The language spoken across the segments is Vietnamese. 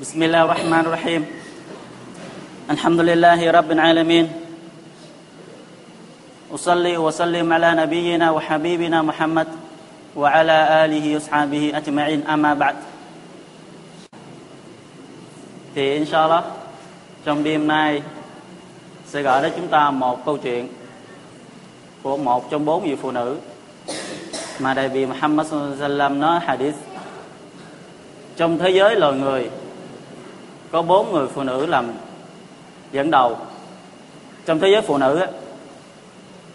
بسم الله الرحمن الرحيم الحمد لله رب العالمين أصلي وسلم على نبينا وحبيبنا محمد وعلى آله وأصحابه أجمعين أما بعد thì inshallah trong đêm nay sẽ gửi đến chúng ta một câu chuyện của một trong bốn vị phụ nữ mà đại vị Muhammad sallam nói hadith trong thế giới loài người có bốn người phụ nữ làm dẫn đầu. Trong thế giới phụ nữ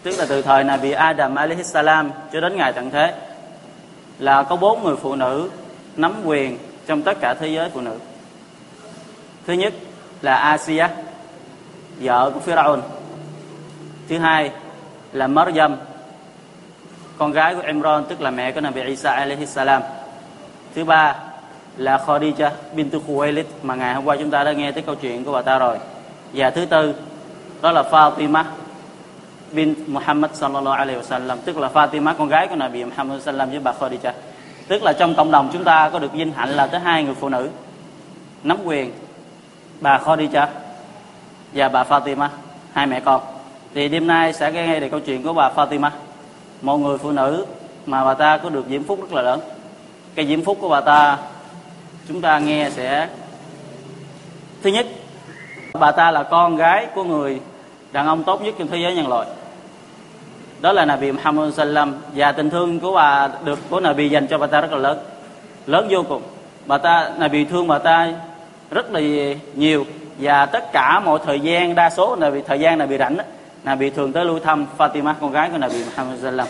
tức là từ thời Nabi Adam alaihi salam cho đến ngày tận thế, là có bốn người phụ nữ nắm quyền trong tất cả thế giới phụ nữ. Thứ nhất là Asia vợ của Pharaoh. Thứ hai là Maryam, con gái của Imran, tức là mẹ của Nabi Isa alaihi salam. Thứ ba là Khadija bintu Khuwailid mà ngày hôm qua chúng ta đã nghe tới câu chuyện của bà ta rồi. Và thứ tư, đó là Fatima bin Muhammad sallallahu alaihi wasallam, tức là Fatima, con gái của Nabi Muhammad sallam với bà Khadija. Tức là trong cộng đồng chúng ta có được vinh hạnh là tới hai người phụ nữ, nắm quyền, bà Khadija và bà Fatima, hai mẹ con. Thì đêm nay sẽ nghe được câu chuyện của bà Fatima, một người phụ nữ mà bà ta có được diễm phúc rất là lớn. Cái diễm phúc của bà ta chúng ta nghe sẽ thứ nhất, bà ta là con gái của người đàn ông tốt nhất trong thế giới nhân loại. Đó là Nabi Muhammad sallam. Và tình thương của bà được của Nabi dành cho bà ta rất là lớn. Lớn vô cùng. Bà ta Nabi thương bà ta rất là nhiều. Và tất cả mọi thời gian, đa số là vì thời gian là bị rảnh là bị thường tới lui thăm Fatima, con gái của Nabi Muhammad sallam.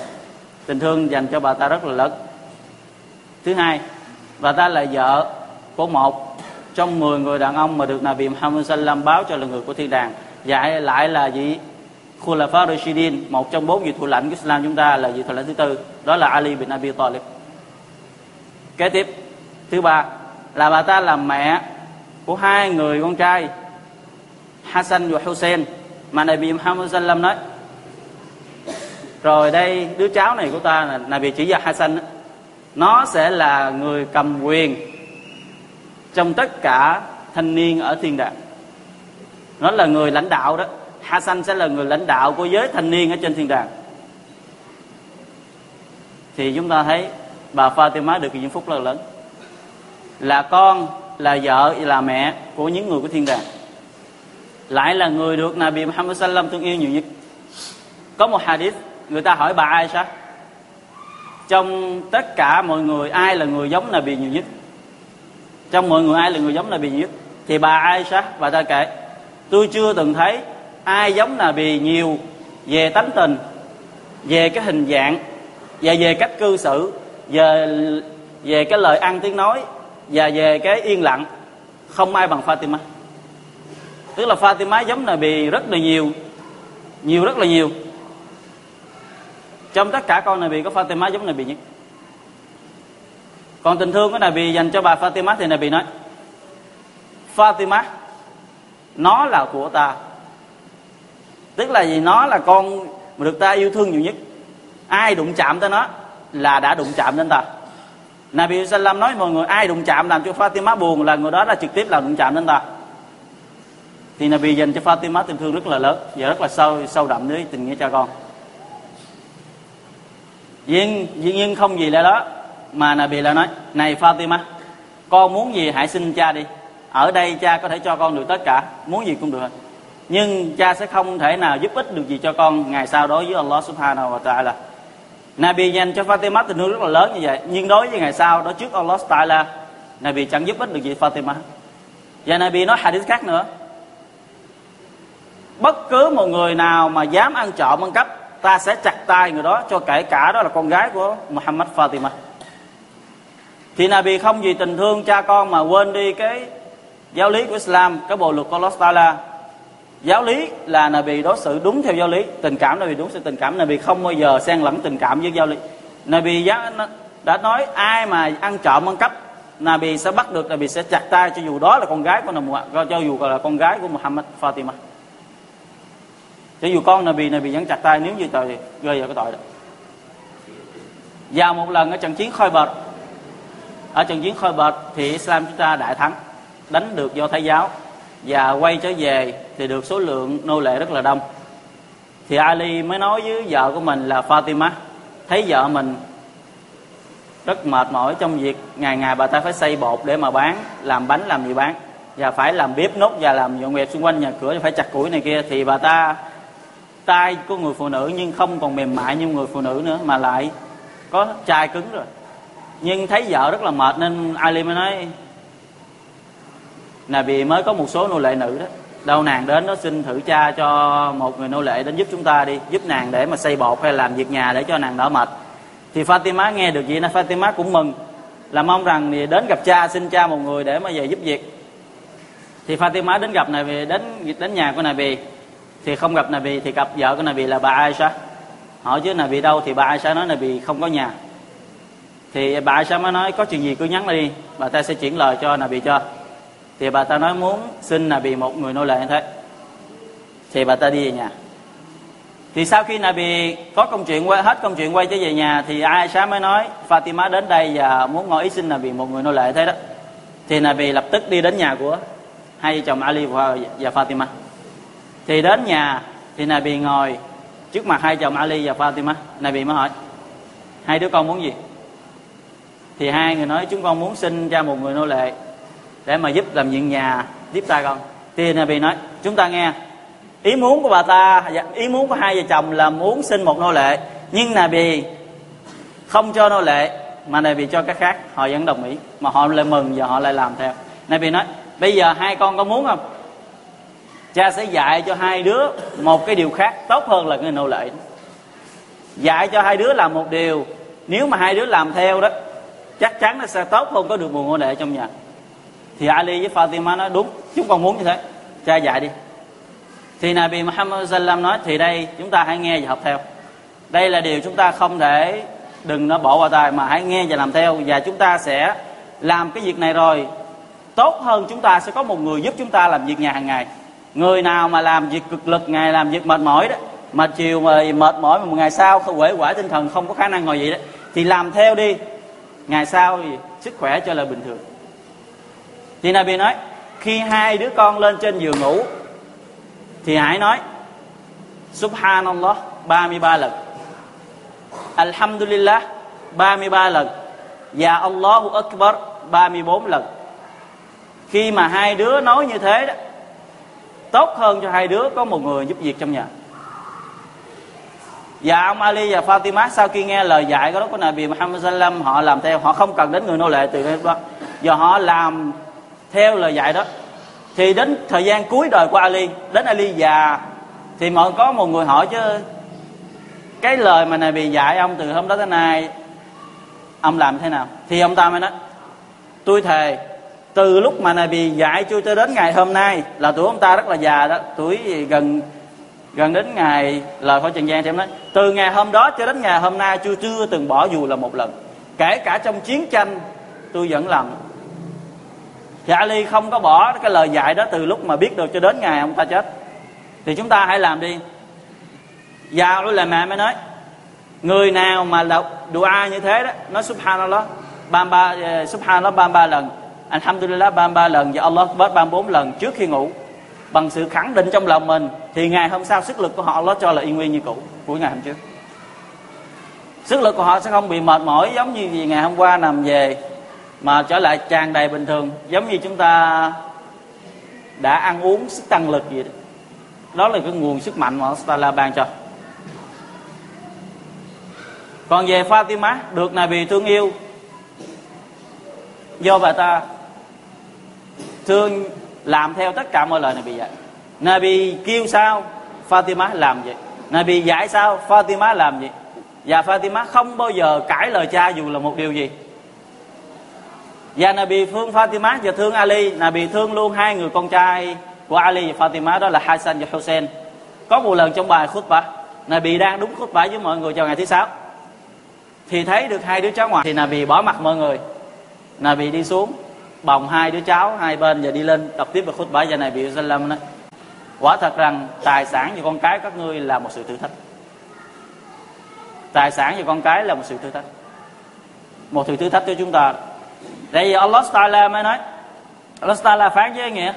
Tình thương dành cho bà ta rất là lớn. Thứ hai, bà ta là vợ của một trong 10 người đàn ông mà được Nabi Muhammad sallam báo cho là người của thiên đàng. Và lại là gì Khulafa Rashidin, một trong bốn vị thủ lãnh của Islam chúng ta là vị thủ lãnh thứ tư, đó là Ali bin Abi Talib. Kế tiếp, thứ ba, là bà ta là mẹ của hai người con trai, Hassan và Hussein, mà Nabi Muhammad sallam nói, rồi đây, đứa cháu này của ta là Nabi chỉ ra Hassan nó sẽ là người cầm quyền trong tất cả thanh niên ở thiên đàng. Nó là người lãnh đạo đó. Hassan sẽ là người lãnh đạo của giới thanh niên ở trên thiên đàng. Thì chúng ta thấy bà Fatima được những phúc rất lớn. Là con, là vợ, là mẹ của những người của thiên đàng. Lại là người được Nabi Muhammad sallam thương yêu nhiều nhất. Có một hadith, người ta hỏi bà Aisha, trong tất cả mọi người, ai là người giống Nabi nhiều nhất? Trong mọi người ai là người giống là bị nhất thì bà Aisha, bà ta kể, tôi chưa từng thấy ai giống là bị nhiều về tánh tình, về cái hình dạng, và về cách cư xử về về cái lời ăn tiếng nói, và về cái yên lặng. Không ai bằng Fatima. Tức là Fatima giống là bị rất là nhiều nhiều rất là nhiều. Trong tất cả con này bị, có Fatima giống Nabi nhất còn tình thương của Nabi dành cho bà Fatima thì Nabi nói, Fatima, nó là của ta. Tức là gì? Nó là con mà được ta yêu thương nhiều nhất. Ai đụng chạm tới nó là đã đụng chạm đến ta. Nabi Sallam nói, mọi người, ai đụng chạm làm cho Fatima buồn là người đó là trực tiếp làm đụng chạm đến ta. Thì Nabi dành cho Fatima tình thương rất là lớn và rất là sâu sâu đậm với tình nghĩa cha con. Nhưng nhiên không gì là đó mà Nabi là nói, này Fatima, con muốn gì hãy xin cha đi. Ở đây cha có thể cho con được tất cả, muốn gì cũng được. Nhưng cha sẽ không thể nào giúp ích được gì cho con, ngày sau đối với Allah subhanahu wa ta'ala. Nabi dành cho Fatima tình thương rất là lớn như vậy, nhưng đối với ngày sau đó trước Allah ta'ala, Nabi chẳng giúp ích được gì Fatima. Và Nabi nói hadith khác nữa. Bất cứ một người nào mà dám ăn trộm, ăn cắp, ta sẽ chặt tay người đó cho kể cả đó là con gái của Muhammad Fatima thì Nabi không vì tình thương cha con mà quên đi cái giáo lý của Islam, cái bộ luật của Allah Taala giáo lý là Nabi đối xử đúng theo giáo lý, tình cảm Nabi đúng theo tình cảm Nabi không bao giờ xen lẫn tình cảm với giáo lý. Nabi đã nói ai mà ăn trộm, ăn cắp Nabi sẽ bắt được Nabi sẽ chặt tay, cho dù đó là con gái của Nabi cho dù là con gái của Muhammad Fatima. Cho dù con Nabi Nabi vẫn chặt tay, nếu như tội gây ra cái tội đó. Và một lần ở trận chiến Khôi bệt ở trận chiến Khôi bệt thì Islam chúng ta đại thắng, đánh được do thái giáo. Và quay trở về thì được số lượng nô lệ rất là đông. Thì Ali mới nói với vợ của mình là Fatima, thấy vợ mình rất mệt mỏi trong việc ngày ngày bà ta phải xây bột để mà bán, làm bánh, làm gì bán. Và phải làm bếp nút và làm dọn dẹp xung quanh nhà cửa phải chặt củi này kia. Thì bà ta, tay của người phụ nữ nhưng không còn mềm mại như người phụ nữ nữa mà lại có chai cứng rồi nhưng thấy vợ rất là mệt nên Ali mới nói là vì mới có một số nô lệ nữ đó. Đâu nàng đến nó xin thử cha cho một người nô lệ đến giúp chúng ta đi, giúp nàng để mà xây bột hay làm việc nhà để cho nàng đỡ mệt. Thì Fatima nghe được vậy nên Fatima cũng mừng, là mong rằng thì đến gặp cha, xin cha một người để mà về giúp việc. Thì Fatima đến gặp này về đến đến nhà của Nabi thì không gặp Nabi thì gặp vợ của Nabi là bà Aisha. Hỏi chứ Nabi đâu thì bà Aisha nói Nabi không có nhà thì bà Aisha mới nói có chuyện gì cứ nhắn đi bà ta sẽ chuyển lời cho Nabi cho. Thì bà ta nói muốn xin Nabi một người nô lệ như thế. Thì bà ta đi về nhà. Thì sau khi Nabi có công chuyện quay hết công chuyện quay trở về nhà thì Aisha mới nói Fatima đến đây và muốn ngồi ý xin Nabi một người nô lệ thế đó. Thì Nabi lập tức đi đến nhà của hai vợ chồng Ali và, và Fatima. Thì đến nhà thì Nabi ngồi trước mặt hai chồng Ali và Fatima. Nabi mới hỏi hai đứa con muốn gì? Thì hai người nói chúng con muốn xin cho một người nô lệ để mà giúp làm việc nhà, giúp ta con. Thì Nabi nói, chúng ta nghe, ý muốn của bà ta dạ, ý muốn của hai vợ chồng là muốn xin một nô lệ, nhưng Nabi không cho nô lệ, mà Nabi cho cái khác, họ vẫn đồng ý, mà họ lại mừng và họ lại làm theo. Nabi nói, bây giờ hai con có muốn không? Cha sẽ dạy cho hai đứa một cái điều khác tốt hơn là cái nô lệ dạy cho hai đứa làm một điều, nếu mà hai đứa làm theo đó chắc chắn nó sẽ tốt hơn, có được một ngôi đệ trong nhà. Thì Ali với Fatima nói, đúng, chúng con muốn như thế. Cha dạy đi. Thì Nabi Muhammad Sallam nói, thì đây, chúng ta hãy nghe và học theo. Đây là điều chúng ta không thể, đừng nó bỏ qua tay, mà hãy nghe và làm theo. Và chúng ta sẽ làm cái việc này rồi. Tốt hơn chúng ta sẽ có một người giúp chúng ta làm việc nhà hàng ngày. Người nào mà làm việc cực lực, ngày làm việc mệt mỏi đó, mà chiều mà mệt mỏi mà một ngày sau không quể quả tinh thần, không có khả năng ngồi vậy đó, thì làm theo đi ngày sau thì sức khỏe trở lại bình thường. Thì Nabi nói, khi hai đứa con lên trên giường ngủ, thì hãy nói, Subhanallah 33 lần. Alhamdulillah 33 lần. Và Allahu Akbar 34 lần. Khi mà hai đứa nói như thế đó, Tốt hơn cho hai đứa có một người giúp việc trong nhà và ông Ali và Fatima, sau khi nghe lời dạy của đó của Nabi Muhammad Sallam họ làm theo, họ không cần đến người nô lệ từ đây đó. Do họ làm theo lời dạy đó. Thì đến thời gian cuối đời của Ali, đến Ali già, thì mọi, có một người hỏi chứ, cái lời mà này bị dạy ông từ hôm đó tới nay, ông làm thế nào? Thì ông ta mới nói, tôi thề, từ lúc mà này bị dạy tôi cho đến ngày hôm nay, là tuổi ông ta rất là già đó. Tuổi gần gần đến ngày lời khỏi trần gian thì em nói, từ ngày hôm đó cho đến ngày hôm nay, chưa chưa từng bỏ dù là một lần. Kể cả trong chiến tranh, tôi vẫn làm. Thì Ali không có bỏ cái lời dạy đó từ lúc mà biết được cho đến ngày ông ta chết. Thì chúng ta hãy làm đi. Và là mẹ mới nói, người nào mà đọc dua như thế đó, nói subhanallah ba ba subhanallah ba ba lần, alhamdulillah ba ba lần và Allah bớt ba bốn lần trước khi ngủ bằng sự khẳng định trong lòng mình, thì ngày hôm sau sức lực của họ nó cho là y nguyên như cũ, của ngày hôm trước. Sức lực của họ sẽ không bị mệt mỏi giống như gì ngày hôm qua nằm về, mà trở lại tràn đầy bình thường, giống như chúng ta đã ăn uống sức tăng lực gì đó. Đó là cái nguồn sức mạnh mà ta la ban cho. Còn về Fatima, được Nabi thương yêu, do bà ta thương làm theo tất cả mọi lời Nabi dạy. Nabi kêu sao, Fatima làm vậy. Nabi dạy sao, Fatima làm vậy. Và Fatima không bao giờ cãi lời cha dù là một điều gì. Và Nabi thương Fatima và thương Ali. Nabi thương luôn hai người con trai của Ali và Fatima, đó là Hassan và Hussein. Có một lần trong bài khutbah Nabi đang đúng khutbah với mọi người vào ngày thứ sáu. Thì thấy được hai đứa cháu ngoại, thì Nabi bỏ mặt mọi người. Nabi đi xuống bồng hai đứa cháu, hai bên và đi lên đọc tiếp vào này bị Nabi Sallam nói quả thật rằng tài sản và con cái các ngươi là một sự thử thách. Tài sản và con cái là một sự thử thách. Một sự thử thách cho chúng ta. Đây Allah Taala mới nói, Allah Taala phán với nghĩa,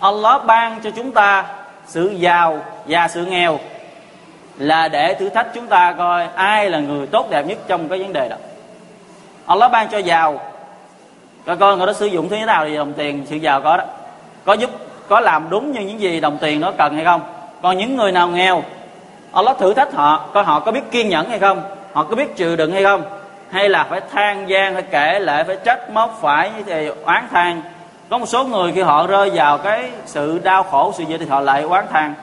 Allah ban cho chúng ta sự giàu và sự nghèo là để thử thách chúng ta coi ai là người tốt đẹp nhất trong cái vấn đề đó. Allah ban cho giàu coi coi, người đó sử dụng thứ thế nào thì đồng tiền sự giàu có đó. Có giúp, có làm đúng như những gì đồng tiền nó cần hay không. Còn những người nào nghèo, Allah thử thách họ, coi họ có biết kiên nhẫn hay không, họ có biết chịu đựng hay không, hay là phải than gian, phải kể lệ phải trách móc, phải thì oán than. Có một số người khi họ rơi vào cái sự đau khổ, sự gì thì họ lại oán than.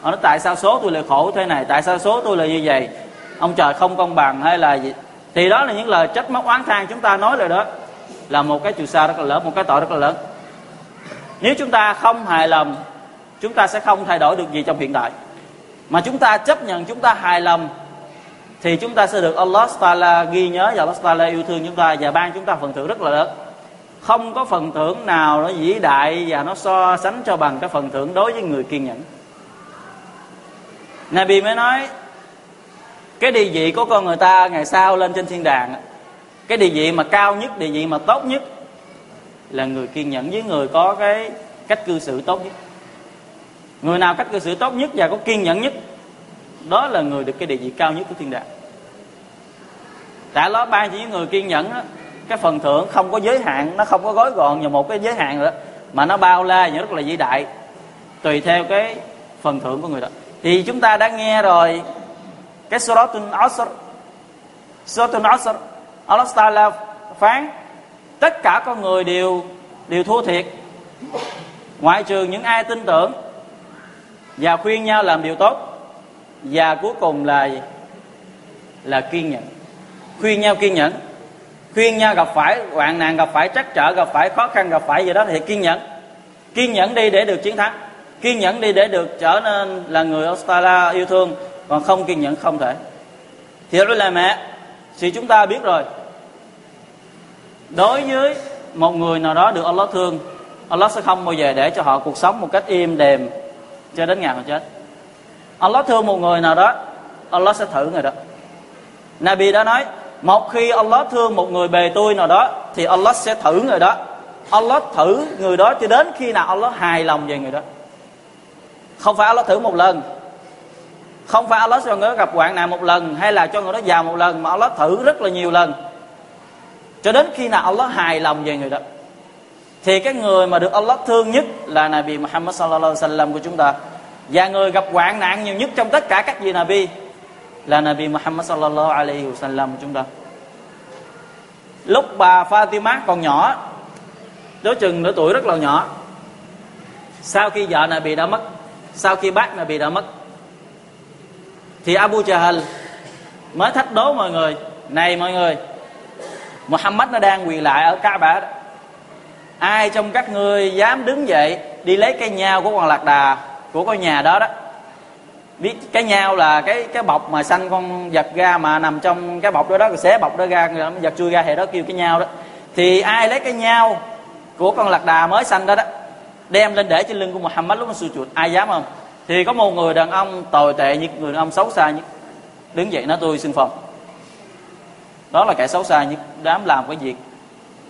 Họ nói, tại sao số tôi lại khổ thế này? Tại sao số tôi lại như vậy? Ông trời không công bằng hay là gì? Thì đó là những lời trách móc oán than chúng ta nói lời đó là một cái trừ xa rất là lớn, một cái tội rất là lớn. Nếu chúng ta không hài lòng, chúng ta sẽ không thay đổi được gì trong hiện tại. Mà chúng ta chấp nhận, chúng ta hài lòng, thì chúng ta sẽ được Allah Taala ghi nhớ và Allah Taala yêu thương chúng ta và ban chúng ta phần thưởng rất là lớn. Không có phần thưởng nào nó vĩ đại và nó so sánh cho bằng cái phần thưởng đối với người kiên nhẫn. Nabi mới nói, cái địa vị của con người ta ngày sau lên trên thiên đàng cái địa vị mà cao nhất địa vị mà tốt nhất là người kiên nhẫn với người có cái cách cư xử tốt nhất. Người nào cách cư xử tốt nhất và có kiên nhẫn nhất đó là người được cái địa vị cao nhất của thiên đàng. Tại đó ban chỉ người kiên nhẫn đó, cái phần thưởng không có giới hạn nó không có gói gọn vào một cái giới hạn nữa mà nó bao la và rất là vĩ đại tùy theo cái phần thưởng của người đó. Thì chúng ta đã nghe rồi cái Suratun asr. Suratun asr Allah Taala phán, tất cả con người đều đều thua thiệt. Ngoại trừ những ai tin tưởng và khuyên nhau làm điều tốt, và cuối cùng là là kiên nhẫn. Khuyên nhau kiên nhẫn. Khuyên nhau gặp phải hoạn nạn, gặp phải trắc trở, gặp phải khó khăn, gặp phải gì đó thì kiên nhẫn. Kiên nhẫn đi để được chiến thắng. Kiên nhẫn đi để được trở nên là người Australia yêu thương, còn không kiên nhẫn không thể. Thì đó là mẹ thì chúng ta biết rồi. Đối với một người nào đó được Allah thương, Allah sẽ không bao giờ để cho họ cuộc sống một cách im đềm cho đến ngày họ chết. Allah thương một người nào đó, Allah sẽ thử người đó. Nabi đã nói, một khi Allah thương một người bề tôi nào đó, thì Allah sẽ thử người đó. Allah thử người đó cho đến khi nào Allah hài lòng về người đó. Không phải Allah thử một lần không phải Allah cho người đó gặp hoạn nạn một lần hay là cho người đó giàu một lần, mà Allah thử rất là nhiều lần. Cho đến khi nào Allah hài lòng về người đó, thì cái người mà được Allah thương nhất là Nabi Muhammad sallallahu alaihi wasallam của chúng ta. Và người gặp hoạn nạn nhiều nhất trong tất cả các vị Nabi là Nabi Muhammad sallallahu alaihi wasallam của chúng ta. Lúc bà Fatima còn nhỏ đối chừng nửa tuổi rất là nhỏ, sau khi vợ Nabi đã mất, sau khi bác Nabi đã mất thì Abu Jahl mới thách đố mọi người, này mọi người, Muhammad nó đang quỳ lại ở Kaaba đó. Ai trong các ngươi dám đứng dậy đi lấy cây nhau của con lạc đà của con nhà đó đó? Biết cái nhau là cái cái bọc mà xanh con vật ra mà nằm trong cái bọc đó đó rồi xé bọc đó ra vật chui ra hệ đó kêu cái nhau đó. Thì ai lấy cái nhau của con lạc đà mới xanh đó đó, đem lên để trên lưng của Muhammad lúc nó sujud ai dám không? Thì có một người đàn ông tồi tệ nhất người đàn ông xấu xa nhất đứng dậy nói, tôi xưng phong đó là kẻ xấu xa nhất dám làm cái việc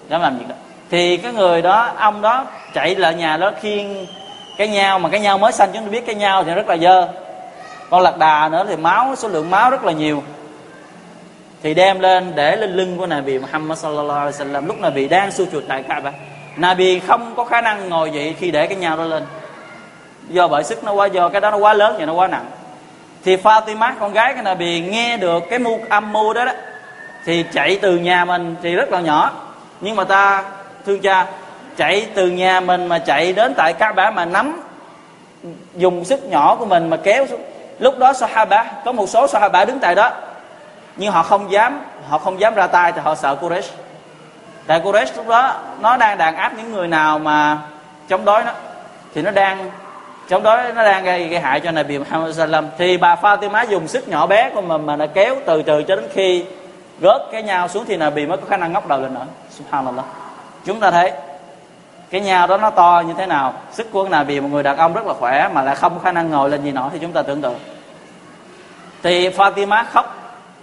dám làm việc đó. Thì cái người đó, ông đó chạy lại nhà đó khiêng cái nhau, mà cái nhau mới xanh chúng ta biết cái nhau thì rất là dơ. Con lạc đà nữa thì máu, số lượng máu rất là nhiều. Thì đem lên để lên lưng của Nabi Muhammad sallallahu alaihi wasallam. Lúc Nabi đang su chuột tại Kaaba, Nabi không có khả năng ngồi dậy khi để cái nhau đó lên do bởi sức nó quá, do cái đó nó quá lớn và nó quá nặng. Thì Fatima, con gái cái Nabi nghe được cái mu, âm mưu đó đó, thì chạy từ nhà mình, thì rất là nhỏ. Nhưng mà ta, thương cha, chạy từ nhà mình mà chạy đến tại các bả mà nắm dùng sức nhỏ của mình mà kéo xuống. Lúc đó Sahaba, có một số Sahaba đứng tại đó, nhưng họ không dám, họ không dám ra tay thì họ sợ Quraysh. Tại Quraysh lúc đó, nó đang đàn áp những người nào mà chống đối nó, thì nó đang chống đối nó đang gây, gây hại cho Nabi Muhammad sallam. Thì bà Fatima dùng sức nhỏ bé của mình mà nó kéo từ từ cho đến khi gớt cái nhau xuống thì Nabi mới có khả năng ngóc đầu lên nữa. Subhanallah. Chúng ta thấy cái nhau đó nó to như thế nào. Sức của Nabi một người đàn ông rất là khỏe mà lại không có khả năng ngồi lên gì nổi thì chúng ta tưởng tượng. Thì Fatima khóc.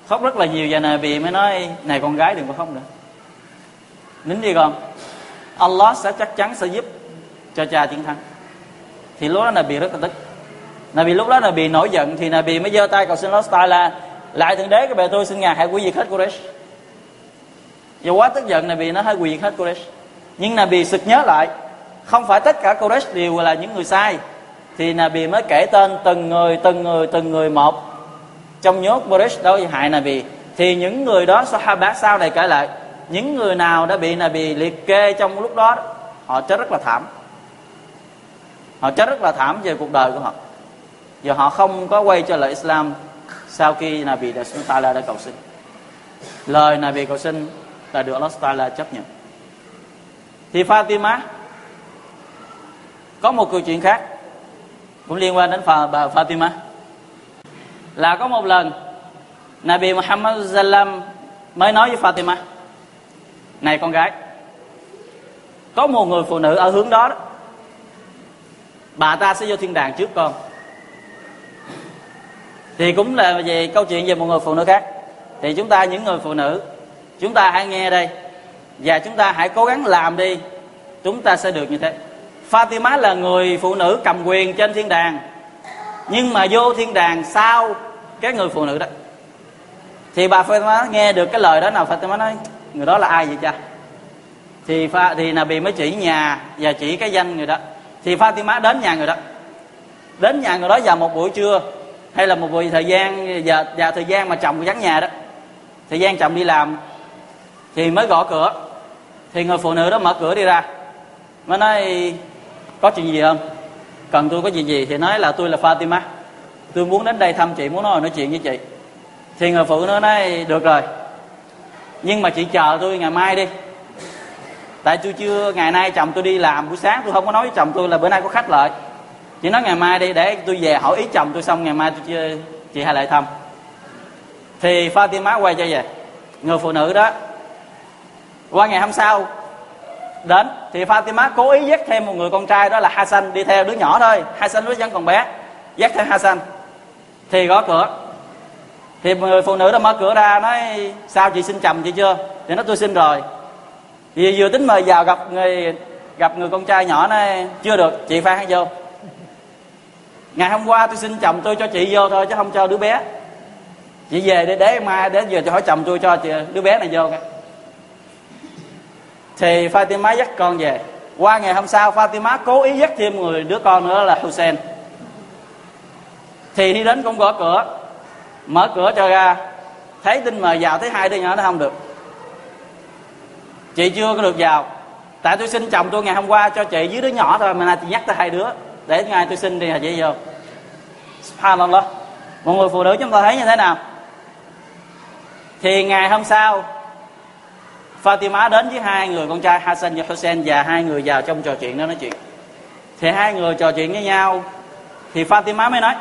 Khóc rất là nhiều và Nabi mới nói này con gái đừng có khóc nữa. Nín đi con. Allah sẽ chắc chắn sẽ giúp cho cha chiến thắng thì lúc đó Nabi rất là tức. Nabi lúc đó Nabi nổi giận, thì Nabi mới giơ tay cầu xin Allah Taala, lại thượng đế cái bề tôi, xin ngài hãy quy diệt hết Quraysh. Và quá tức giận, Nabi nó hãy quy diệt hết Quraysh. Nhưng Nabi sực nhớ lại, không phải tất cả Quraysh đều là những người sai. Thì Nabi mới kể tên từng người từng người từng người một. Trong nhốt Quraysh đó hại Nabi, thì những người đó Sahaba sau này kể lại, những người nào đã bị Nabi liệt kê trong lúc đó, họ chết rất là thảm họ chết rất là thảm về cuộc đời của họ. Và họ không có quay trở lại Islam sau khi Nabi đã xuống Taala đã cầu xin. Lời Nabi cầu xin là được Allah Taala chấp nhận. Thì Fatima có một câu chuyện khác cũng liên quan đến bà Fatima. Là có một lần Nabi Muhammad Sallam mới nói với Fatima này con gái có một người phụ nữ ở hướng đó, đó bà ta sẽ vô thiên đàng trước con. Thì cũng là về câu chuyện về một người phụ nữ khác. Thì chúng ta những người phụ nữ, chúng ta hãy nghe đây. Và chúng ta hãy cố gắng làm đi. Chúng ta sẽ được như thế. Fatima là người phụ nữ cầm quyền trên thiên đàng. Nhưng mà vô thiên đàng sau cái người phụ nữ đó. Thì bà Fatima nghe được cái lời đó nào? Fatima nói, người đó là ai vậy cha? Thì pha, thì bị mới chỉ nhà và chỉ cái danh người đó thì Fatima đến nhà người đó. Đến nhà người đó vào một buổi trưa, hay là một buổi thời gian, giờ vào thời gian mà chồng vắng nhà đó. Thời gian chồng đi làm, thì mới gõ cửa. Thì người phụ nữ đó mở cửa đi ra. Mới nói, có chuyện gì không? Cần tôi có chuyện gì? Thì nói là, tôi là Fatima. Tôi muốn đến đây thăm chị, muốn nói nói chuyện với chị. Thì người phụ nữ nói, được rồi. Nhưng mà chị chờ tôi ngày mai đi tại tôi chưa, ngày nay chồng tôi đi làm, buổi sáng tôi không có nói với chồng tôi là bữa nay có khách lợi. Chỉ nói ngày mai đi, để tôi về hỏi ý chồng tôi xong, ngày mai tôi chưa, chị hay lại thăm. Thì Fatima quay trở về. Người phụ nữ đó, qua ngày hôm sau, đến, thì Fatima cố ý dắt thêm một người con trai đó là Hassan đi theo đứa nhỏ thôi. Hassan lúc vẫn còn bé, dắt theo Hassan. Thì gõ cửa. Thì người phụ nữ đó mở cửa ra, nói, sao chị xin chồng chị chưa? Thì nói tôi xin rồi vì vừa tính mời vào gặp người gặp người con trai nhỏ này chưa được chị phan vô. Ngày hôm qua tôi xin chồng tôi cho chị vô thôi chứ không cho đứa bé. Chị về để để mai đến giờ tôi hỏi chồng tôi cho chị, đứa bé này vô cái. Thì Fatima dắt con về. Qua ngày hôm sau Fatima cố ý dắt thêm người đứa con nữa là Hussein. Thì đi đến cũng gõ cửa. Mở cửa cho ra. Thấy tin mời vào thấy hai đứa nhỏ nó không được chị chưa có được vào. Tại tôi xin chồng tôi ngày hôm qua cho chị với đứa nhỏ thôi, mà nay chị nhắc tới hai đứa. Để ngày tôi xin đi là chị vô? Subhanallah. Mọi người phụ nữ chúng ta thấy như thế nào? Thì ngày hôm sau, Fatima đến với hai người con trai Hassan và Hussein và hai người vào trong trò chuyện đó nói chuyện. Thì hai người trò chuyện với nhau, thì Fatima mới nói,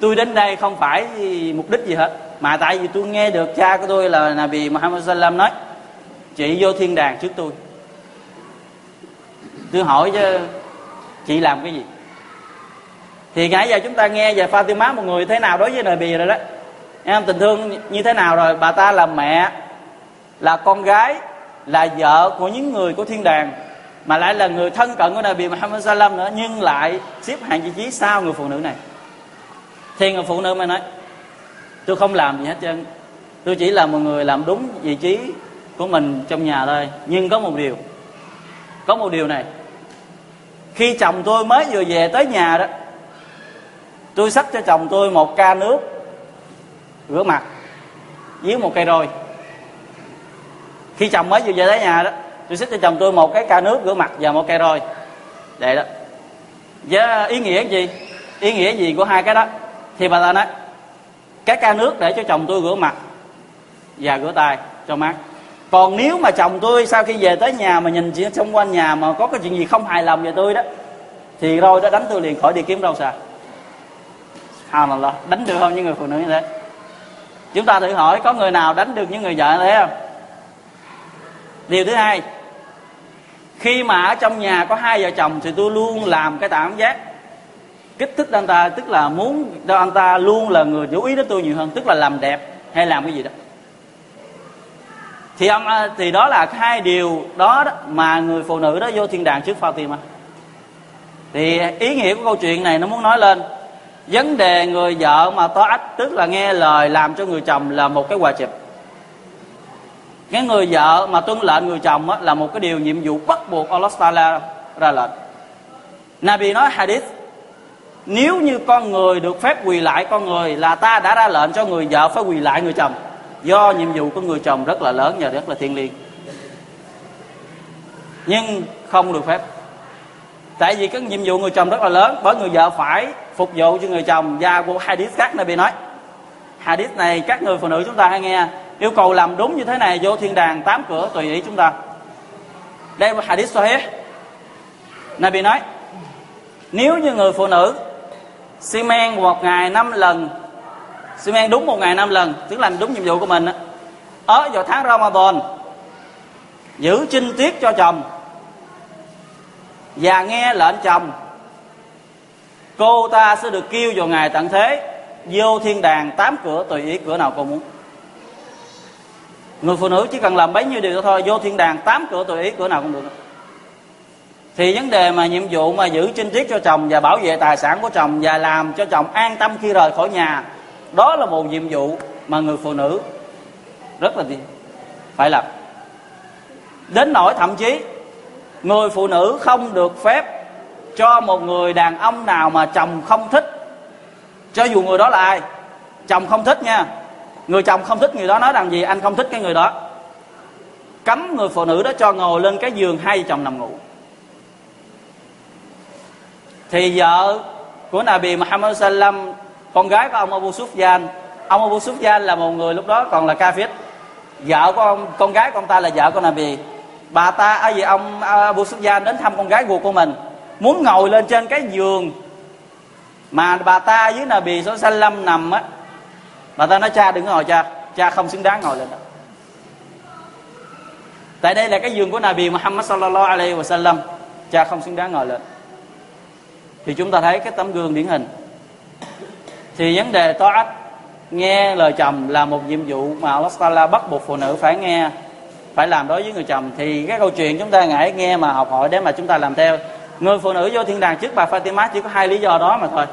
tôi đến đây không phải mục đích gì hết, mà tại vì tôi nghe được cha của tôi là Nabi Muhammad Sallam nói chị vô thiên đàng trước tôi. Tôi hỏi chứ, chị làm cái gì? Thì nãy giờ chúng ta nghe về Fatima, một người thế nào đối với Nabi rồi đó. Em tình thương như thế nào rồi? Bà ta là mẹ, là con gái, là vợ của những người của thiên đàng, mà lại là người thân cận của Nabi Muhammad Sallam nữa, nhưng lại xếp hạng vị trí sau người phụ nữ này. Thì người phụ nữ mới nói, tôi không làm gì hết trơn. Tôi chỉ là một người làm đúng vị trí của mình trong nhà thôi. Nhưng có một điều, có một điều này. Khi chồng tôi mới vừa về tới nhà đó, tôi xách cho chồng tôi một ca nước rửa mặt với một cây roi. Khi chồng mới vừa về tới nhà đó, tôi xách cho chồng tôi một cái ca nước rửa mặt và một cây roi. Để đó. Với ý nghĩa gì? Ý nghĩa gì của hai cái đó? Thì bà ta nói, cái ca nước để cho chồng tôi rửa mặt và rửa tay cho mát còn nếu mà chồng tôi sau khi về tới nhà mà nhìn chuyện xung quanh nhà mà có cái chuyện gì không hài lòng về tôi đó, thì rồi đó đánh tôi liền khỏi đi kiếm đâu sao là đánh được không những người phụ nữ như thế? Chúng ta thử hỏi có người nào đánh được những người vợ như thế không? Điều thứ hai, khi mà ở trong nhà có hai vợ chồng thì tôi luôn làm cái cảm giác kích thích anh ta, tức là muốn cho anh ta luôn là người chú ý đến tôi nhiều hơn, tức là làm đẹp hay làm cái gì đó thì ông ờ, thì đó là hai điều đó mà người phụ nữ đó vô thiên đàng trước Fatima. Thì ý nghĩa của câu chuyện này nó muốn nói lên vấn đề người vợ mà to ách tức là nghe lời làm cho người chồng là một cái quà chụp cái người vợ mà tuân lệnh người chồng á, là một cái điều nhiệm vụ bắt buộc Allah Taala ra lệnh. Nabi nói hadith nếu như con người được phép quỳ lại con người là ta đã ra lệnh cho người vợ phải quỳ lại người chồng do nhiệm vụ của người chồng rất là lớn và rất là thiêng liêng. Nhưng không được phép. Tại vì cái nhiệm vụ người chồng rất là lớn, bởi người vợ phải phục vụ cho người chồng. Và của hadith khác này bị nói. Hadith này, các người phụ nữ chúng ta hay nghe, yêu cầu làm đúng như thế này, vô thiên đàng, tám cửa, tùy ý chúng ta. Đây là hadith sahih. Nabi nói, nếu như người phụ nữ xi men một ngày năm lần Simeon đúng một ngày năm lần, tức là đúng nhiệm vụ của mình ở vào tháng Ramadan, giữ trinh tiết cho chồng và nghe lệnh chồng. Cô ta sẽ được kêu vào ngày tận thế, vô thiên đàng, tám cửa, tùy ý cửa nào cô muốn. Người phụ nữ chỉ cần làm bấy nhiêu điều thôi, vô thiên đàng, tám cửa, tùy ý cửa nào cũng được. Thì vấn đề mà nhiệm vụ mà giữ trinh tiết cho chồng và bảo vệ tài sản của chồng và làm cho chồng an tâm khi rời khỏi nhà đó là một nhiệm vụ mà người phụ nữ rất là phải làm. Đến nỗi thậm chí người phụ nữ không được phép cho một người đàn ông nào mà chồng không thích. Cho dù người đó là ai, chồng không thích nha. Người chồng không thích người đó nói rằng gì, anh không thích cái người đó. Cấm người phụ nữ đó cho ngồi lên cái giường hai chồng nằm ngủ. Thì vợ của Nabi Muhammad sallam con gái của ông Abu Sufyan, ông Abu Sufyan là một người lúc đó còn là kafir. Vợ của ông, con gái của ông ta là vợ của Nabi. Bà ta ở gì, ông Abu Sufyan đến thăm con gái ruột của mình, muốn ngồi lên trên cái giường mà bà ta với Nabi sallam nằm á. Bà ta nói, cha, đừng ngồi, cha cha không xứng đáng ngồi lên đó. Tại đây là cái giường của Nabi Muhammad sallallahu alaihi wasallam. Cha không xứng đáng ngồi lên. Thì chúng ta thấy cái tấm gương điển hình thì vấn đề to ách nghe lời chồng là một nhiệm vụ mà Allah Taala bắt buộc phụ nữ phải nghe, phải làm đối với người chồng. Thì cái câu chuyện chúng ta ngại nghe mà học hỏi để mà chúng ta làm theo. Người phụ nữ vô thiên đàng trước bà Fatima chỉ có hai lý do đó mà thôi.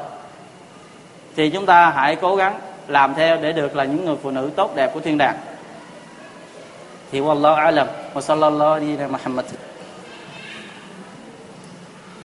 Thì chúng ta hãy cố gắng làm theo để được là những người phụ nữ tốt đẹp của thiên đàng. Thì wallahu alam. Wa sallallahu alaihi wa sallam